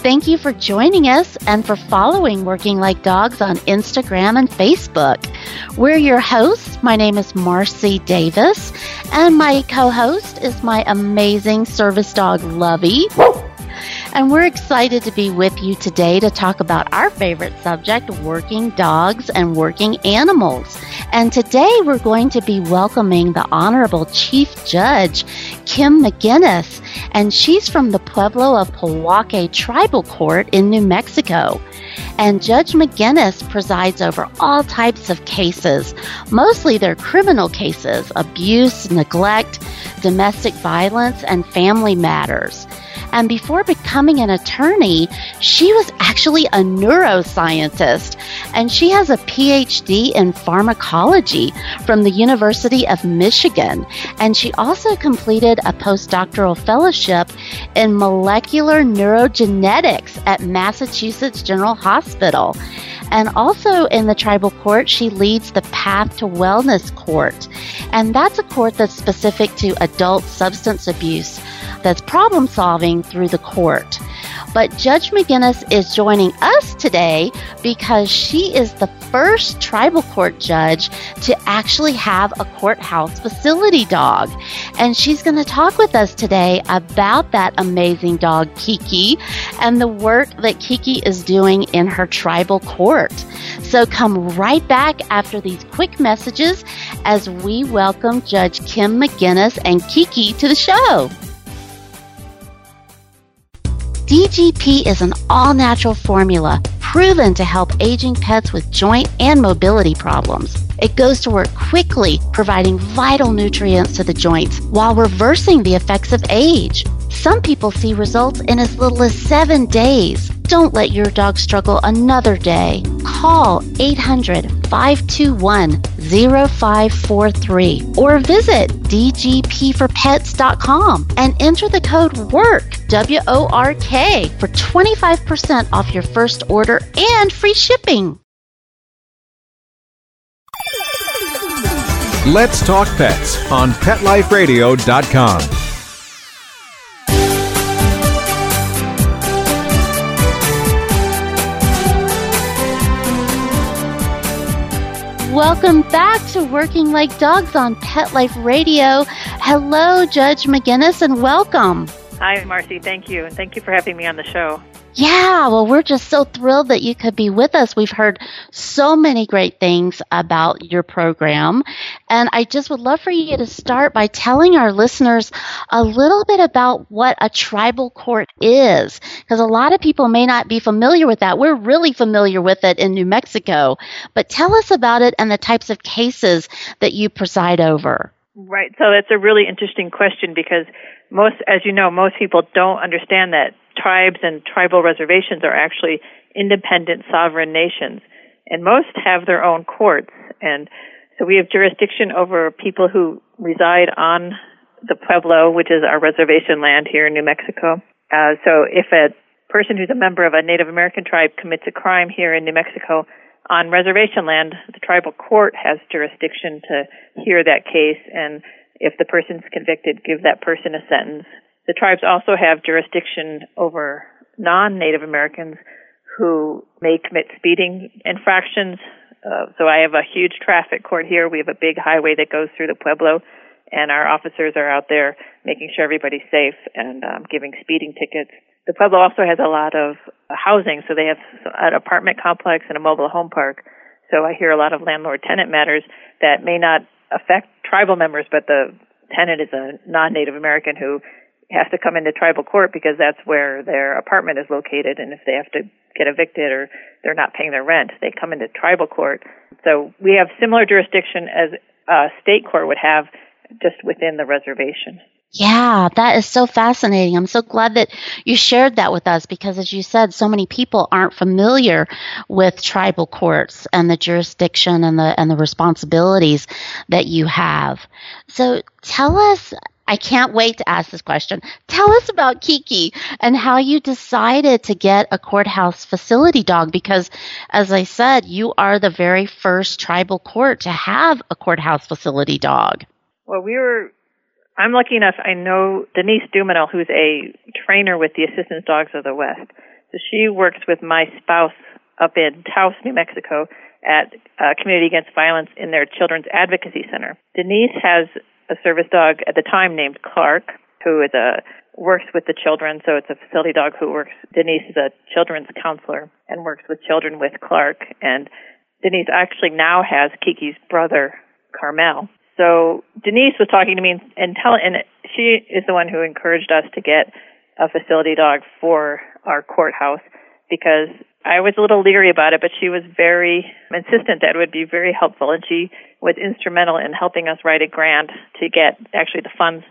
Thank you for joining us and for following Working Like Dogs on Instagram and Facebook. We're your hosts. My name is Marcie Davis, and my co host is my amazing service dog, Lovey. And we're excited to be with you today to talk about our favorite subject, working dogs and working animals. And today we're going to be welcoming the Honorable Chief Judge, Kim McGinnis. And she's from the Pueblo of Pojoaque Tribal Court in New Mexico. And Judge McGinnis presides over all types of cases. Mostly they're criminal cases, abuse, neglect, domestic violence, and family matters. And before becoming an attorney, she was actually a neuroscientist. And she has a PhD in pharmacology from the University of Michigan. And she also completed a postdoctoral fellowship in molecular neurogenetics at Massachusetts General Hospital. And also in the tribal court, she leads the Path to Wellness Court. And that's a court that's specific to adult substance abuse that's problem solving through the court. But Judge McGinnis is joining us today because she is the first tribal court judge to actually have a courthouse facility dog. And she's going to talk with us today about that amazing dog, Kiki, and the work that Kiki is doing in her tribal court. So come right back after these quick messages as we welcome Judge Kim McGinnis and Kiki to the show. DGP is an all natural formula proven to help aging pets with joint and mobility problems. It goes to work quickly, providing vital nutrients to the joints while reversing the effects of age. Some people see results in as little as seven days. Don't let your dog struggle another day. Call 800 521 0543 or visit dgpforpets.com and enter the code WORK, W O R K, for 25% off your first order and free shipping. Let's Talk Pets on PetLifeRadio.com. Welcome back to Working Like Dogs on Pet Life Radio. Hello, Judge McGinnis, and welcome. Hi, Marcie. Thank you. And thank you for having me on the show. Yeah, well, we're just so thrilled that you could be with us. We've heard so many great things about your program. And I just would love for you to start by telling our listeners a little bit about what a tribal court is, because a lot of people may not be familiar with that. We're really familiar with it in New Mexico. But tell us about it and the types of cases that you preside over. Right. So that's a really interesting question because most, as you know, most people don't understand that tribes and tribal reservations are actually independent sovereign nations, and most have their own courts. And so we have jurisdiction over people who reside on the Pueblo, which is our reservation land here in New Mexico. Uh, so if a person who's a member of a Native American tribe commits a crime here in New Mexico on reservation land, the tribal court has jurisdiction to hear that case and if the person's convicted, give that person a sentence. The tribes also have jurisdiction over non-Native Americans who may commit speeding infractions. Uh, so I have a huge traffic court here. We have a big highway that goes through the Pueblo, and our officers are out there making sure everybody's safe and um, giving speeding tickets. The Pueblo also has a lot of housing, so they have an apartment complex and a mobile home park. So I hear a lot of landlord-tenant matters that may not affect tribal members, but the tenant is a non-Native American who has to come into tribal court because that's where their apartment is located and if they have to get evicted or they're not paying their rent they come into tribal court so we have similar jurisdiction as a state court would have just within the reservation Yeah, that is so fascinating. I'm so glad that you shared that with us because, as you said, so many people aren't familiar with tribal courts and the jurisdiction and the and the responsibilities that you have. So, tell us. I can't wait to ask this question. Tell us about Kiki and how you decided to get a courthouse facility dog because, as I said, you are the very first tribal court to have a courthouse facility dog. Well, we were I'm lucky enough. I know Denise Dumanel, who's a trainer with the Assistance Dogs of the West. So she works with my spouse up in Taos, New Mexico, at uh, Community Against Violence in their Children's Advocacy Center. Denise has a service dog at the time named Clark, who is a works with the children. So it's a facility dog who works. Denise is a children's counselor and works with children with Clark. And Denise actually now has Kiki's brother, Carmel, so Denise was talking to me and tell and she is the one who encouraged us to get a facility dog for our courthouse because I was a little leery about it, but she was very insistent that it would be very helpful, and she was instrumental in helping us write a grant to get actually the funds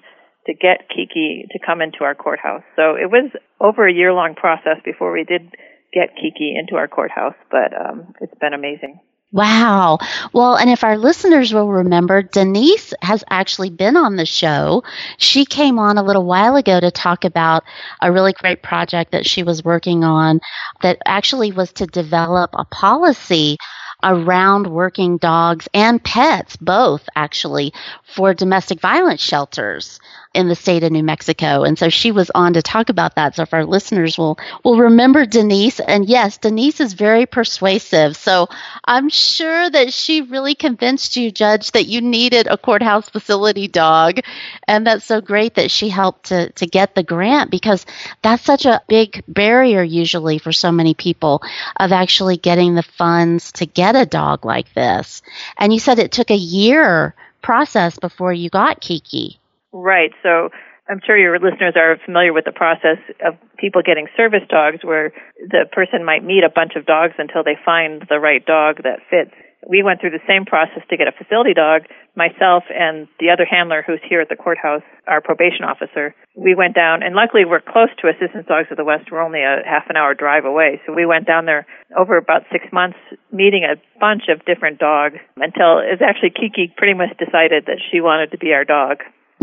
to get Kiki to come into our courthouse. So it was over a year long process before we did get Kiki into our courthouse, but um, it's been amazing. Wow. Well, and if our listeners will remember, Denise has actually been on the show. She came on a little while ago to talk about a really great project that she was working on that actually was to develop a policy around working dogs and pets, both actually, for domestic violence shelters in the state of New Mexico. And so she was on to talk about that. So if our listeners will will remember Denise, and yes, Denise is very persuasive. So I'm sure that she really convinced you, Judge, that you needed a courthouse facility dog. And that's so great that she helped to, to get the grant because that's such a big barrier usually for so many people of actually getting the funds to get a dog like this. And you said it took a year process before you got Kiki. Right. So I'm sure your listeners are familiar with the process of people getting service dogs where the person might meet a bunch of dogs until they find the right dog that fits. We went through the same process to get a facility dog, myself and the other handler who's here at the courthouse, our probation officer. We went down, and luckily we're close to Assistance Dogs of the West. We're only a half an hour drive away. So we went down there over about six months, meeting a bunch of different dogs until it was actually Kiki pretty much decided that she wanted to be our dog.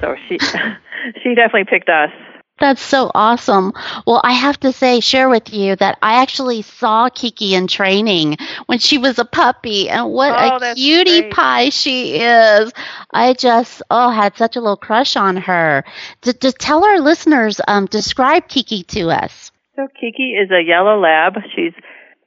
so she she definitely picked us. That's so awesome. Well, I have to say, share with you that I actually saw Kiki in training when she was a puppy, and what oh, a cutie great. pie she is. I just, oh, had such a little crush on her. To, to tell our listeners, um, describe Kiki to us. So, Kiki is a yellow lab. She's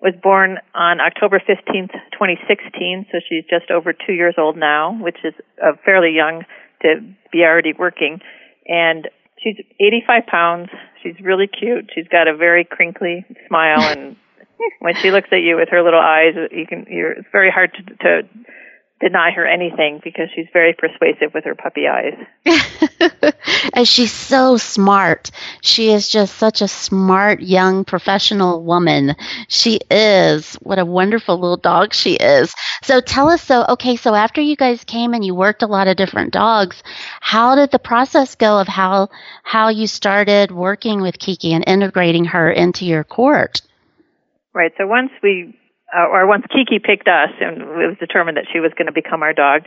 was born on October 15th, 2016, so she's just over two years old now, which is a fairly young to be already working. And she's 85 pounds. She's really cute. She's got a very crinkly smile, and when she looks at you with her little eyes, you can. You're, it's very hard to, to deny her anything because she's very persuasive with her puppy eyes. and she's so smart. She is just such a smart young professional woman. She is. What a wonderful little dog she is. So tell us so okay, so after you guys came and you worked a lot of different dogs, how did the process go of how how you started working with Kiki and integrating her into your court? Right. So once we uh, or once Kiki picked us and it was determined that she was going to become our dog,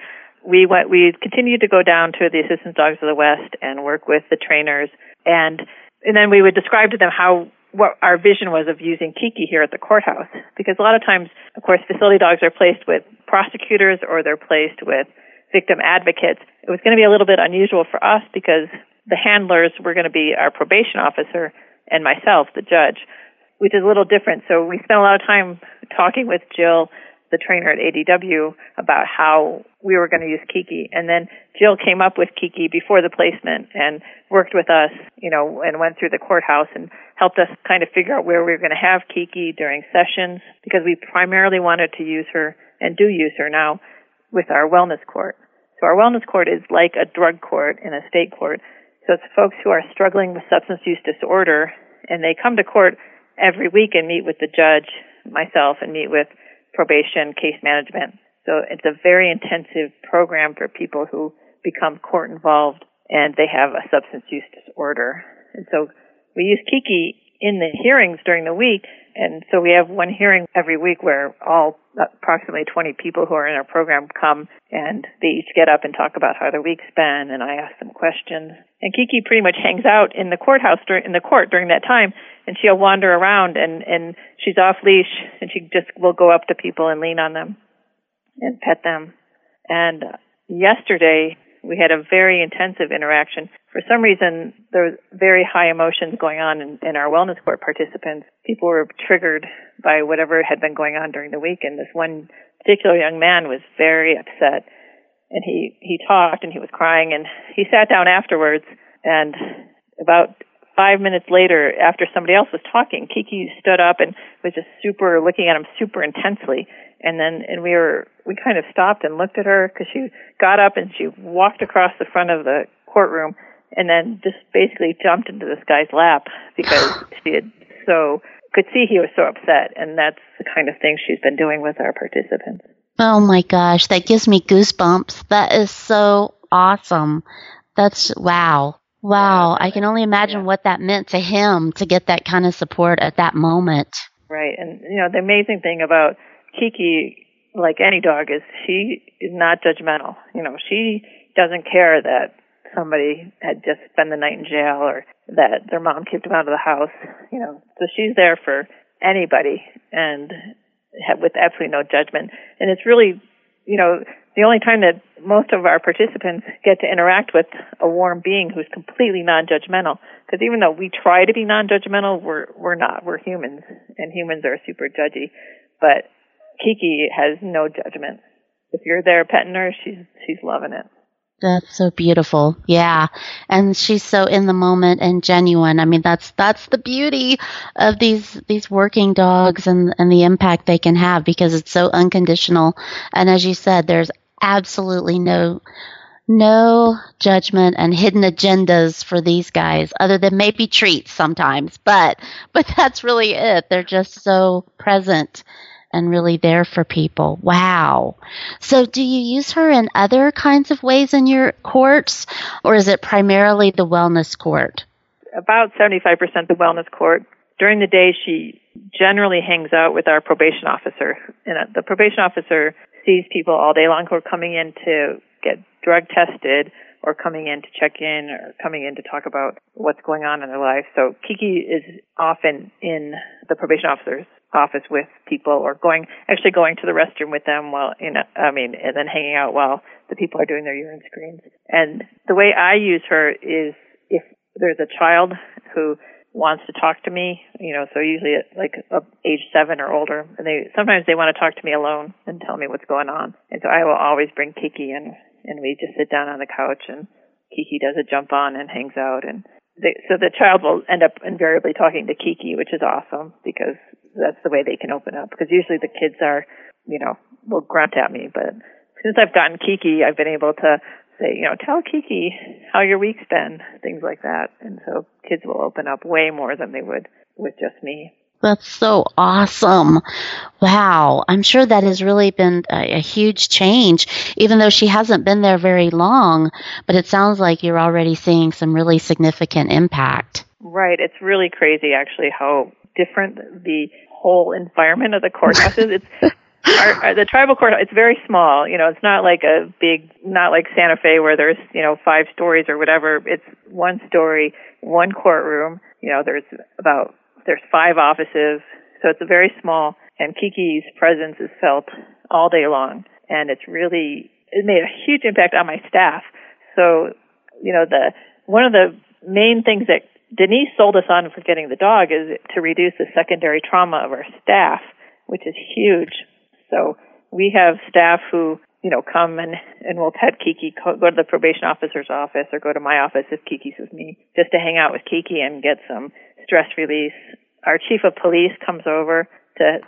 we went. We continued to go down to the Assistance Dogs of the West and work with the trainers, and and then we would describe to them how what our vision was of using Kiki here at the courthouse. Because a lot of times, of course, facility dogs are placed with prosecutors or they're placed with victim advocates. It was going to be a little bit unusual for us because the handlers were going to be our probation officer and myself, the judge which is a little different. So we spent a lot of time talking with Jill, the trainer at ADW, about how we were going to use Kiki. And then Jill came up with Kiki before the placement and worked with us, you know, and went through the courthouse and helped us kind of figure out where we were going to have Kiki during sessions because we primarily wanted to use her and do use her now with our wellness court. So our wellness court is like a drug court in a state court. So it's folks who are struggling with substance use disorder and they come to court every week and meet with the judge, myself, and meet with probation, case management. So it's a very intensive program for people who become court involved and they have a substance use disorder. And so we use Kiki in the hearings during the week. And so we have one hearing every week where all approximately 20 people who are in our program come and they each get up and talk about how their week's been and I ask them questions. And Kiki pretty much hangs out in the courthouse during, in the court during that time and she'll wander around and, and she's off leash and she just will go up to people and lean on them and pet them. And yesterday we had a very intensive interaction. For some reason, there was very high emotions going on in, in our wellness court participants. People were triggered by whatever had been going on during the week, and this one particular young man was very upset. And he he talked and he was crying, and he sat down afterwards. And about five minutes later, after somebody else was talking, Kiki stood up and was just super looking at him super intensely and then and we were we kind of stopped and looked at her because she got up and she walked across the front of the courtroom and then just basically jumped into this guy's lap because she had so could see he was so upset. And that's the kind of thing she's been doing with our participants. Oh my gosh that gives me goosebumps. That is so awesome. That's wow. Wow. I can only imagine yeah. what that meant to him to get that kind of support at that moment. Right. And you know the amazing thing about Kiki, like any dog, is she is not judgmental. You know, she doesn't care that somebody had just spent the night in jail or that their mom kicked them out of the house. You know, so she's there for anybody and with absolutely no judgment. And it's really, you know, the only time that most of our participants get to interact with a warm being who's completely non-judgmental. Because even though we try to be non-judgmental, we're we're not. We're humans, and humans are super judgy. But Kiki has no judgment. If you're there petting her, she's she's loving it. That's so beautiful. Yeah. And she's so in the moment and genuine. I mean, that's that's the beauty of these these working dogs and and the impact they can have because it's so unconditional. And as you said, there's absolutely no no judgment and hidden agendas for these guys other than maybe treats sometimes. But but that's really it. They're just so present and really there for people. Wow. So, do you use her in other kinds of ways in your courts, or is it primarily the wellness court? About 75% the wellness court. During the day, she generally hangs out with our probation officer. And uh, the probation officer sees people all day long who are coming in to get drug tested or coming in to check in or coming in to talk about what's going on in their life. So Kiki is often in the probation officer's office with people or going actually going to the restroom with them while you know I mean and then hanging out while the people are doing their urine screens. And the way I use her is if there's a child who wants to talk to me, you know, so usually at like age seven or older, and they sometimes they want to talk to me alone and tell me what's going on. And so I will always bring Kiki in, and we just sit down on the couch, and Kiki does a jump on and hangs out, and they, so the child will end up invariably talking to Kiki, which is awesome because that's the way they can open up. Because usually the kids are, you know, will grunt at me. But since I've gotten Kiki, I've been able to say, you know, tell Kiki how your week's been, things like that. And so kids will open up way more than they would with just me. That's so awesome. Wow. I'm sure that has really been a, a, huge change, even though she hasn't been there very long. But it sounds like you're already seeing some really significant impact. Right. It's really crazy, actually, how different the whole environment of the courthouse is. It's our, our, the tribal court. It's very small. You know, it's not like a big, not like Santa Fe where there's you know five stories or whatever. It's one story, one courtroom. You know, there's about there's five offices, so it's a very small. And Kiki's presence is felt all day long, and it's really it made a huge impact on my staff. So, you know, the one of the main things that Denise sold us on for getting the dog is to reduce the secondary trauma of our staff, which is huge. So we have staff who, you know, come and, and we'll pet Kiki, go to the probation officer's office or go to my office if Kiki's with me, just to hang out with Kiki and get some stress release. Our chief of police comes over to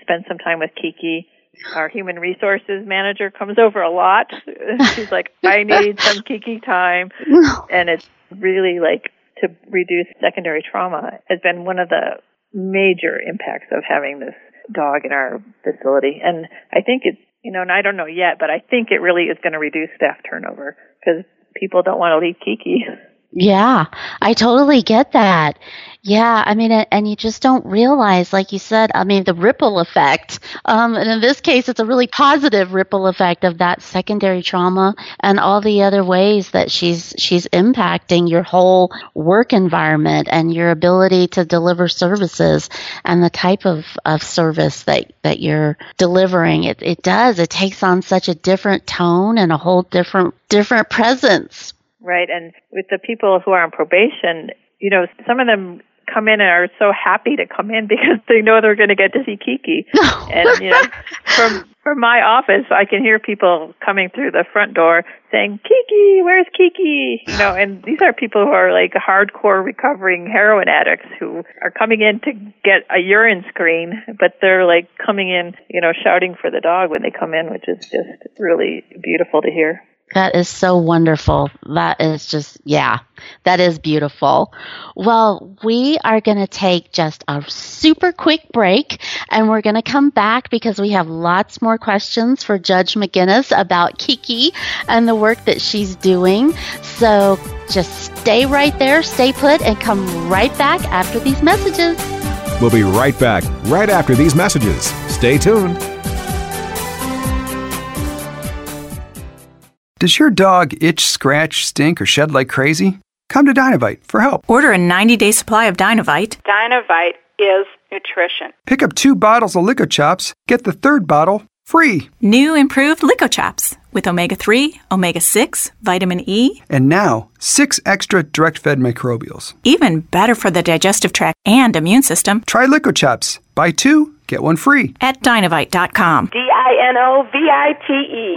spend some time with Kiki. Our human resources manager comes over a lot. She's like, I need some Kiki time. And it's really like to reduce secondary trauma has been one of the major impacts of having this dog in our facility. And I think it's, you know, and I don't know yet, but I think it really is going to reduce staff turnover because people don't want to leave Kiki. Yeah, I totally get that. Yeah, I mean, and you just don't realize, like you said, I mean, the ripple effect. Um, and in this case, it's a really positive ripple effect of that secondary trauma and all the other ways that she's she's impacting your whole work environment and your ability to deliver services and the type of, of service that, that you're delivering. It it does. It takes on such a different tone and a whole different different presence Right. And with the people who are on probation, you know, some of them come in and are so happy to come in because they know they're going to get to see Kiki. and you know, from from my office, I can hear people coming through the front door saying, "Kiki, where's Kiki?" You know, and these are people who are like hardcore recovering heroin addicts who are coming in to get a urine screen, but they're like coming in, you know, shouting for the dog when they come in, which is just really beautiful to hear. That is so wonderful. That is just, yeah, that is beautiful. Well, we are going to take just a super quick break and we're going to come back because we have lots more questions for Judge McGinnis about Kiki and the work that she's doing. So just stay right there, stay put, and come right back after these messages. We'll be right back right after these messages. Stay tuned. Does your dog itch, scratch, stink, or shed like crazy? Come to Dinovite for help. Order a 90 day supply of Dinovite. Dinovite is nutrition. Pick up two bottles of LickOChops, get the third bottle free. New improved LickOChops with omega 3, omega 6, vitamin E, And now, six extra direct fed microbials. even better for the digestive tract and immune system Try LickOChops. Buy two, get one free. at dinovite.com. D I N O V I T E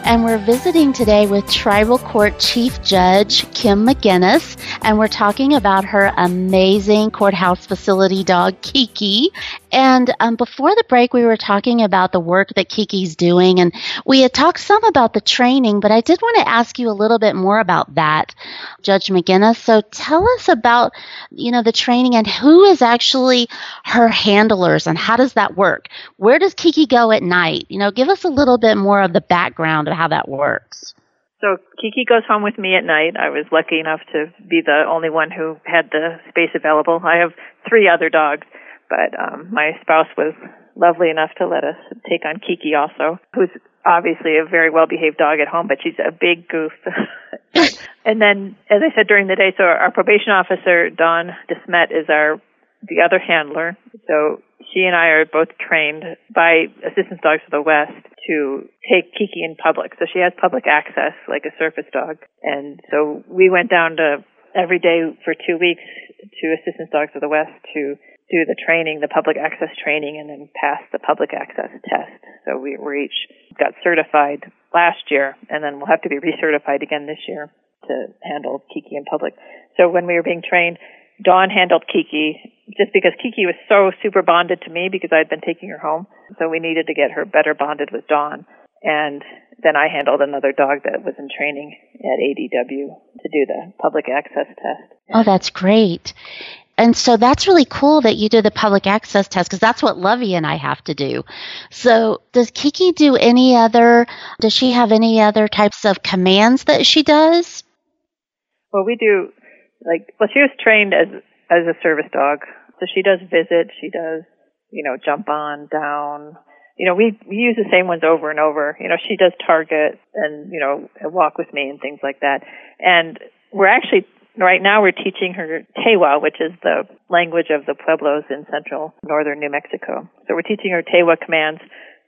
and we're visiting today with Tribal Court Chief Judge Kim McGinnis, and we're talking about her amazing courthouse facility dog Kiki. And um, before the break, we were talking about the work that Kiki's doing, and we had talked some about the training, but I did want to ask you a little bit more about that, Judge McGinnis. So tell us about, you know, the training and who is actually her handlers and how does that work? Where does Kiki go at night? You know, give us a little bit more of the background of how that works. So Kiki goes home with me at night. I was lucky enough to be the only one who had the space available. I have three other dogs, but um, my spouse was lovely enough to let us take on Kiki also, who's obviously a very well behaved dog at home, but she's a big goof. and then, as I said during the day, so our probation officer, Dawn DeSmet, is our the other handler. So she and I are both trained by Assistance Dogs of the West to take Kiki in public. So she has public access like a service dog. And so we went down to every day for two weeks to Assistance Dogs of the West to do the training, the public access training, and then pass the public access test. So we were each got certified last year, and then we'll have to be recertified again this year to handle Kiki in public. So when we were being trained, Dawn handled Kiki just because Kiki was so super bonded to me because I'd been taking her home. So we needed to get her better bonded with Dawn. And then I handled another dog that was in training at ADW to do the public access test. Oh, that's great. And so that's really cool that you do the public access test because that's what Lovey and I have to do. So does Kiki do any other, does she have any other types of commands that she does? Well, we do like well, she was trained as as a service dog, so she does visit. She does you know jump on down. You know, we we use the same ones over and over. You know, she does target and you know walk with me and things like that. And we're actually right now we're teaching her Tewa, which is the language of the pueblos in central northern New Mexico. So we're teaching her Tewa commands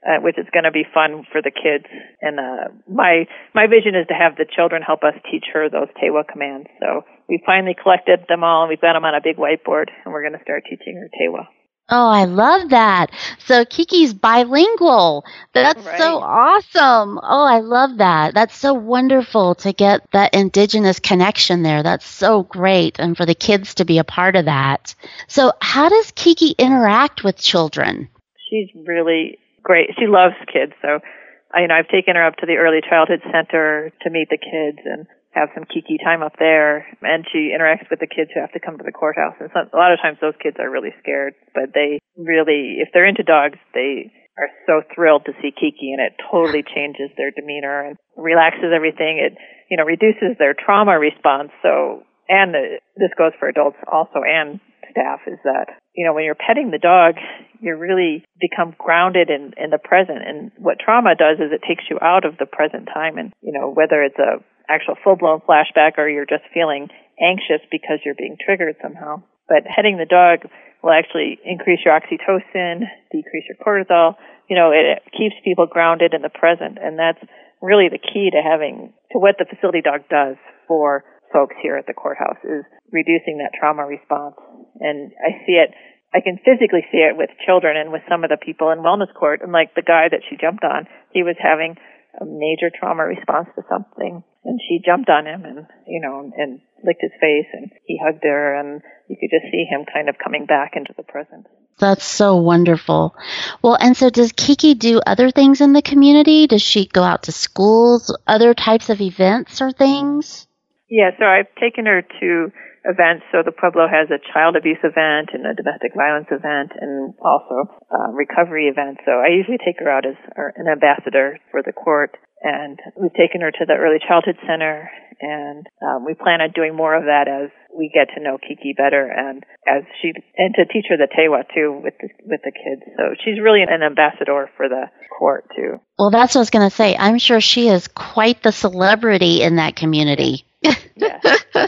uh, which is going to be fun for the kids. And uh, my my vision is to have the children help us teach her those Tewa commands. So we finally collected them all, and we've got them on a big whiteboard, and we're going to start teaching her Tewa. Oh, I love that. So Kiki's bilingual. That's Right. so awesome. Oh, I love that. That's so wonderful to get that indigenous connection there. That's so great. And for the kids to be a part of that. So, how does Kiki interact with children? She's really great. She loves kids, so I, you know I've taken her up to the early childhood center to meet the kids and have some Kiki time up there. And she interacts with the kids who have to come to the courthouse. And some, a lot of times those kids are really scared, but they really, if they're into dogs, they are so thrilled to see Kiki, and it totally changes their demeanor and relaxes everything. It you know reduces their trauma response. So and the, this goes for adults also and staff is that you know when you're petting the dog you really become grounded in in the present. And what trauma does is it takes you out of the present time. And you know whether it's a actual full blown flashback or you're just feeling anxious because you're being triggered somehow. But petting the dog will actually increase your oxytocin decrease your cortisol. You know it, it keeps people grounded in the present. And that's really the key to having to what the facility dog does for folks here at the courthouse is reducing that trauma response. And I see it, I can physically see it with children and with some of the people in wellness court. And like the guy that she jumped on, he was having a major trauma response to something. And she jumped on him and, you know, and licked his face and he hugged her and you could just see him kind of coming back into the present. That's so wonderful. Well, and so does Kiki do other things in the community? Does she go out to schools, other types of events or things? Yeah, so I've taken her to events. So the Pueblo has a child abuse event and a domestic violence event and also a recovery event. So I usually take her out as an ambassador for the court. And we've taken her to the early childhood center and um, we plan on doing more of that as we get to know Kiki better and as she and to teach her the Tewa too with the, with the kids. So she's really an ambassador for the court too. Well, that's what I was going to say. I'm sure she is quite the celebrity in that community.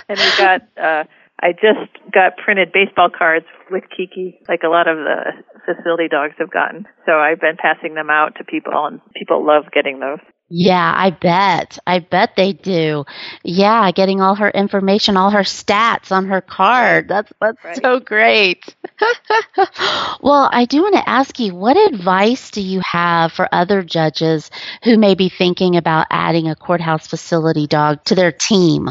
And we got uh I just got printed baseball cards with Kiki, like a lot of the facility dogs have gotten. So I've been passing them out to people and people love getting those. Yeah, I bet. I bet they do. Yeah, getting all her information, all her stats on her card. That's that's Right. so great. well, I do want to ask you, what advice do you have for other judges who may be thinking about adding a courthouse facility dog to their team?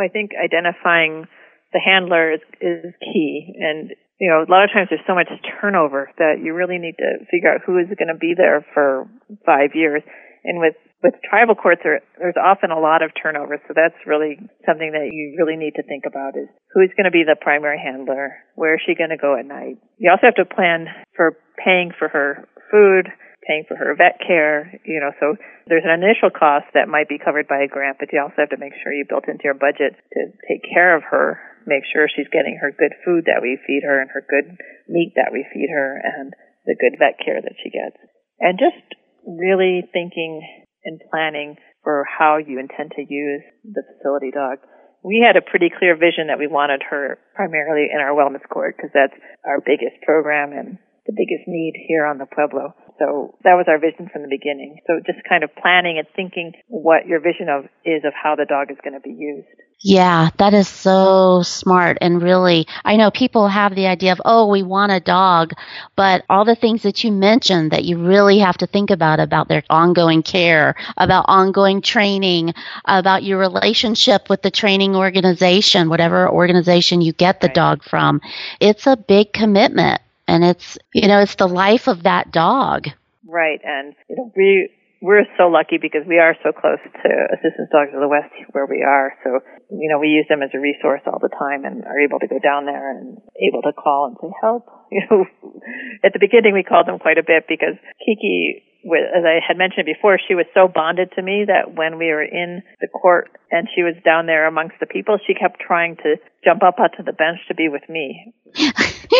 Well, I think identifying the handler is, is key. And, you know, a lot of times there's so much turnover that you really need to figure out who is going to be there for five years. And with, with tribal courts, there, there's often a lot of turnover. So that's really something that you really need to think about is who's going to be the primary handler? Where is she going to go at night? You also have to plan for paying for her food, paying for her vet care, you know, so there's an initial cost that might be covered by a grant, but you also have to make sure you built into your budget to take care of her, make sure she's getting her good food that we feed her and her good meat that we feed her and the good vet care that she gets. And just really thinking and planning for how you intend to use the facility dog. We had a pretty clear vision that we wanted her primarily in our wellness court because that's our biggest program and the biggest need here on the Pueblo. So that was our vision from the beginning. So just kind of planning and thinking what your vision of is of how the dog is going to be used. Yeah, that is so smart. And really, I know people have the idea of, oh, we want a dog, but all the things that you mentioned that you really have to think about, about their ongoing care, about ongoing training, about your relationship with the training organization, whatever organization you get the Right. dog from. It's a big commitment. And it's, you know, it's the life of that dog. Right, and you know we we're so lucky because we are so close to Assistance Dogs of the West where we are. So you know we use them as a resource all the time and are able to go down there and able to call and say help. You know, at the beginning we called them quite a bit because Kiki. As I had mentioned before, she was so bonded to me that when we were in the court and she was down there amongst the people, she kept trying to jump up onto the bench to be with me. so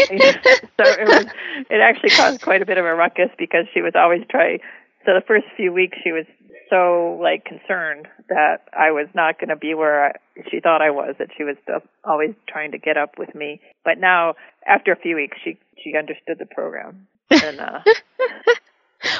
it was it actually caused quite a bit of a ruckus because she was always trying so the first few weeks she was so like concerned that I was not going to be where I, she thought I was that she was always trying to get up with me but now after a few weeks she she understood the program and uh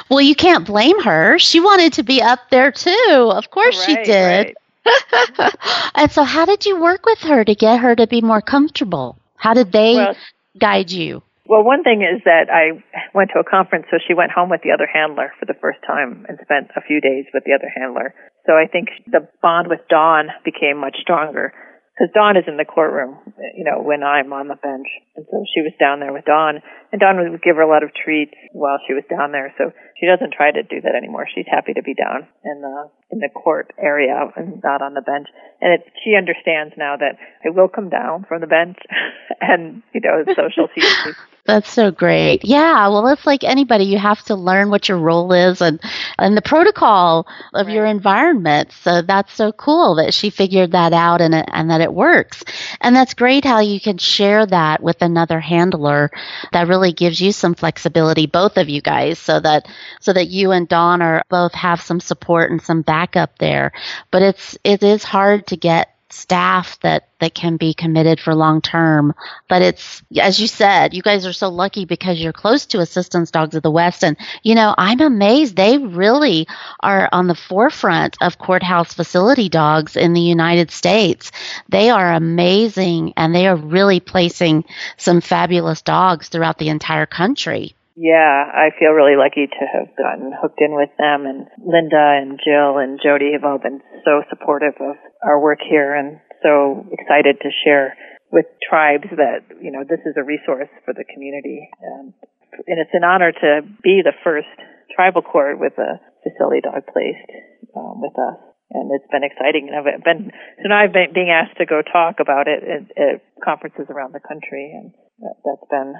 Well, you can't blame her. She wanted to be up there too. Of course she did. right. and so, how did you work with her to get her to be more comfortable? How did they Well, guide you? Well, one thing is that I went to a conference, so she went home with the other handler for the first time and spent a few days with the other handler. So I think the bond with Dawn became much stronger because Dawn is in the courtroom, you know, when I'm on the bench. And so she was down there with Dawn, and Dawn would give her a lot of treats while she was down there. So she doesn't try to do that anymore. She's happy to be down in the in the court area and not on the bench. And it, she understands now that I will come down from the bench, and you know, so she'll see. That's so great. Yeah, well, it's like anybody. You have to learn what your role is and and the protocol of right. your environment. So that's so cool that she figured that out and and that it works. And that's great how you can share that with another handler. That really gives you some flexibility, both of you guys, so that so that you and Dawn are both have some support and some backup there. But it's it is hard to get staff that that can be committed for long term. But it's as you said you guys are so lucky because you're close to assistance dogs of the west. And you know i'm amazed they really are on the forefront of courthouse facility dogs in the united states. They are amazing and they are really placing some fabulous dogs throughout the entire country yeah, I feel really lucky to have gotten hooked in with them and Linda and Jill and Jody have all been so supportive of our work here and so excited to share with tribes that, you know, this is a resource for the community. And, and it's an honor to be the first tribal court with a facility dog placed um, with us. And it's been exciting. And I've been, so now I've been being asked to go talk about it at, at conferences around the country. And that, that's been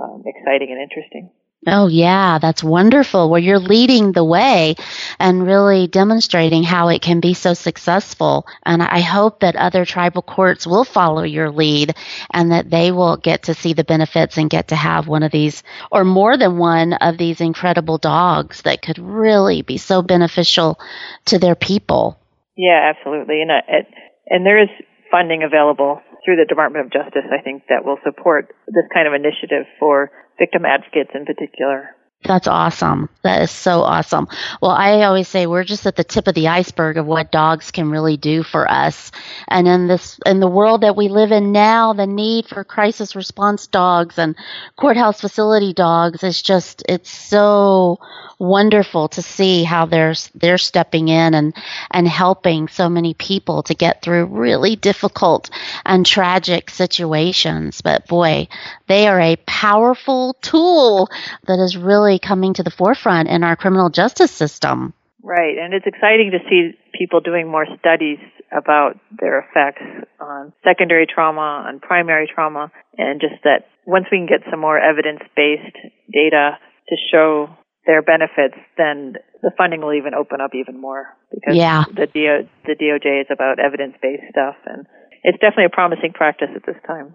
um, exciting and interesting. Oh, yeah, that's wonderful. Well, you're leading the way and really demonstrating how it can be so successful. And I hope that other tribal courts will follow your lead and that they will get to see the benefits and get to have one of these or more than one of these incredible dogs that could really be so beneficial to their people. Yeah, absolutely. And, uh, it, and there is funding available through the Department of Justice, I think, that will support this kind of initiative for victim advocates in particular. That's awesome. That is so awesome. Well, I always say we're just at the tip of the iceberg of what dogs can really do for us. And in this in the world that we live in now, the need for crisis response dogs and courthouse facility dogs is just it's so wonderful to see how they're they're stepping in and and helping so many people to get through really difficult and tragic situations. But boy, they are a powerful tool that is really coming to the forefront in our criminal justice system. Right, and it's exciting to see people doing more studies about their effects on secondary trauma, on primary trauma, and just that once we can get some more evidence based data to show their benefits, then the funding will even open up even more because yeah. the DO, the DOJ is about evidence based stuff, and it's definitely a promising practice at this time.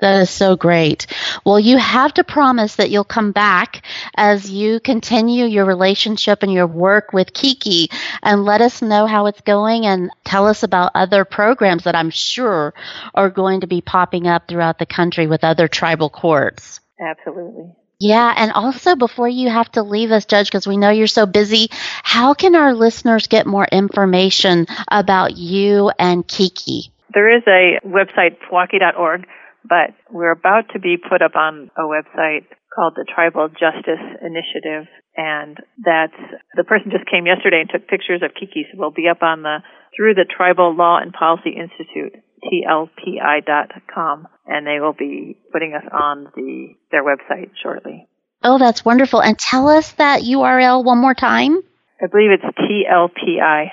That is so great. Well, you have to promise that you'll come back as you continue your relationship and your work with Kiki and let us know how it's going and tell us about other programs that I'm sure are going to be popping up throughout the country with other tribal courts. Absolutely. Yeah, and also before you have to leave us, Judge, because we know you're so busy, how can our listeners get more information about you and Kiki? There is a website, pwaki.org, but we're about to be put up on a website called the Tribal Justice Initiative, and that's the person just came yesterday and took pictures of Kiki, so we'll be up on the through the Tribal Law and Policy Institute tlpi.com, and they will be putting us on the their website shortly. Oh, that's wonderful. And tell us that URL one more time. I believe it's tlpi.org.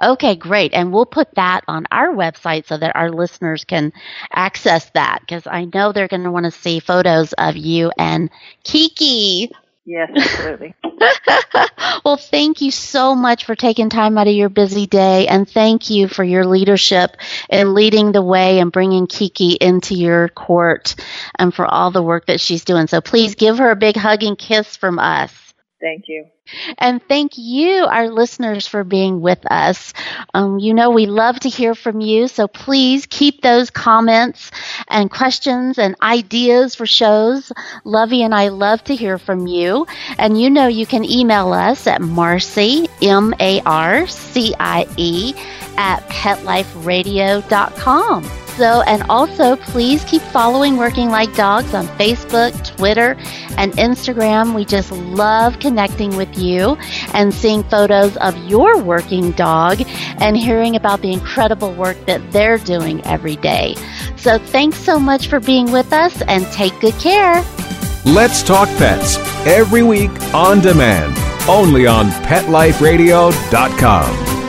Okay, great. And we'll put that on our website so that our listeners can access that because I know they're going to want to see photos of you and Kiki. Yes, absolutely. well, thank you so much for taking time out of your busy day, and thank you for your leadership in leading the way and bringing Kiki into your court and for all the work that she's doing. So please give her a big hug and kiss from us. Thank you. And thank you, our listeners, for being with us. Um, you know, we love to hear from you, so please keep those comments and questions and ideas for shows. Lovey and I love to hear from you. And you know, you can email us at Marcie, M A R C I E, at petliferadio.com. So, and also please keep following Working Like Dogs on Facebook, Twitter, and Instagram. We just love connecting with you and seeing photos of your working dog and hearing about the incredible work that they're doing every day. So, thanks so much for being with us and take good care. Let's Talk Pets every week on demand, only on PetLifeRadio.com.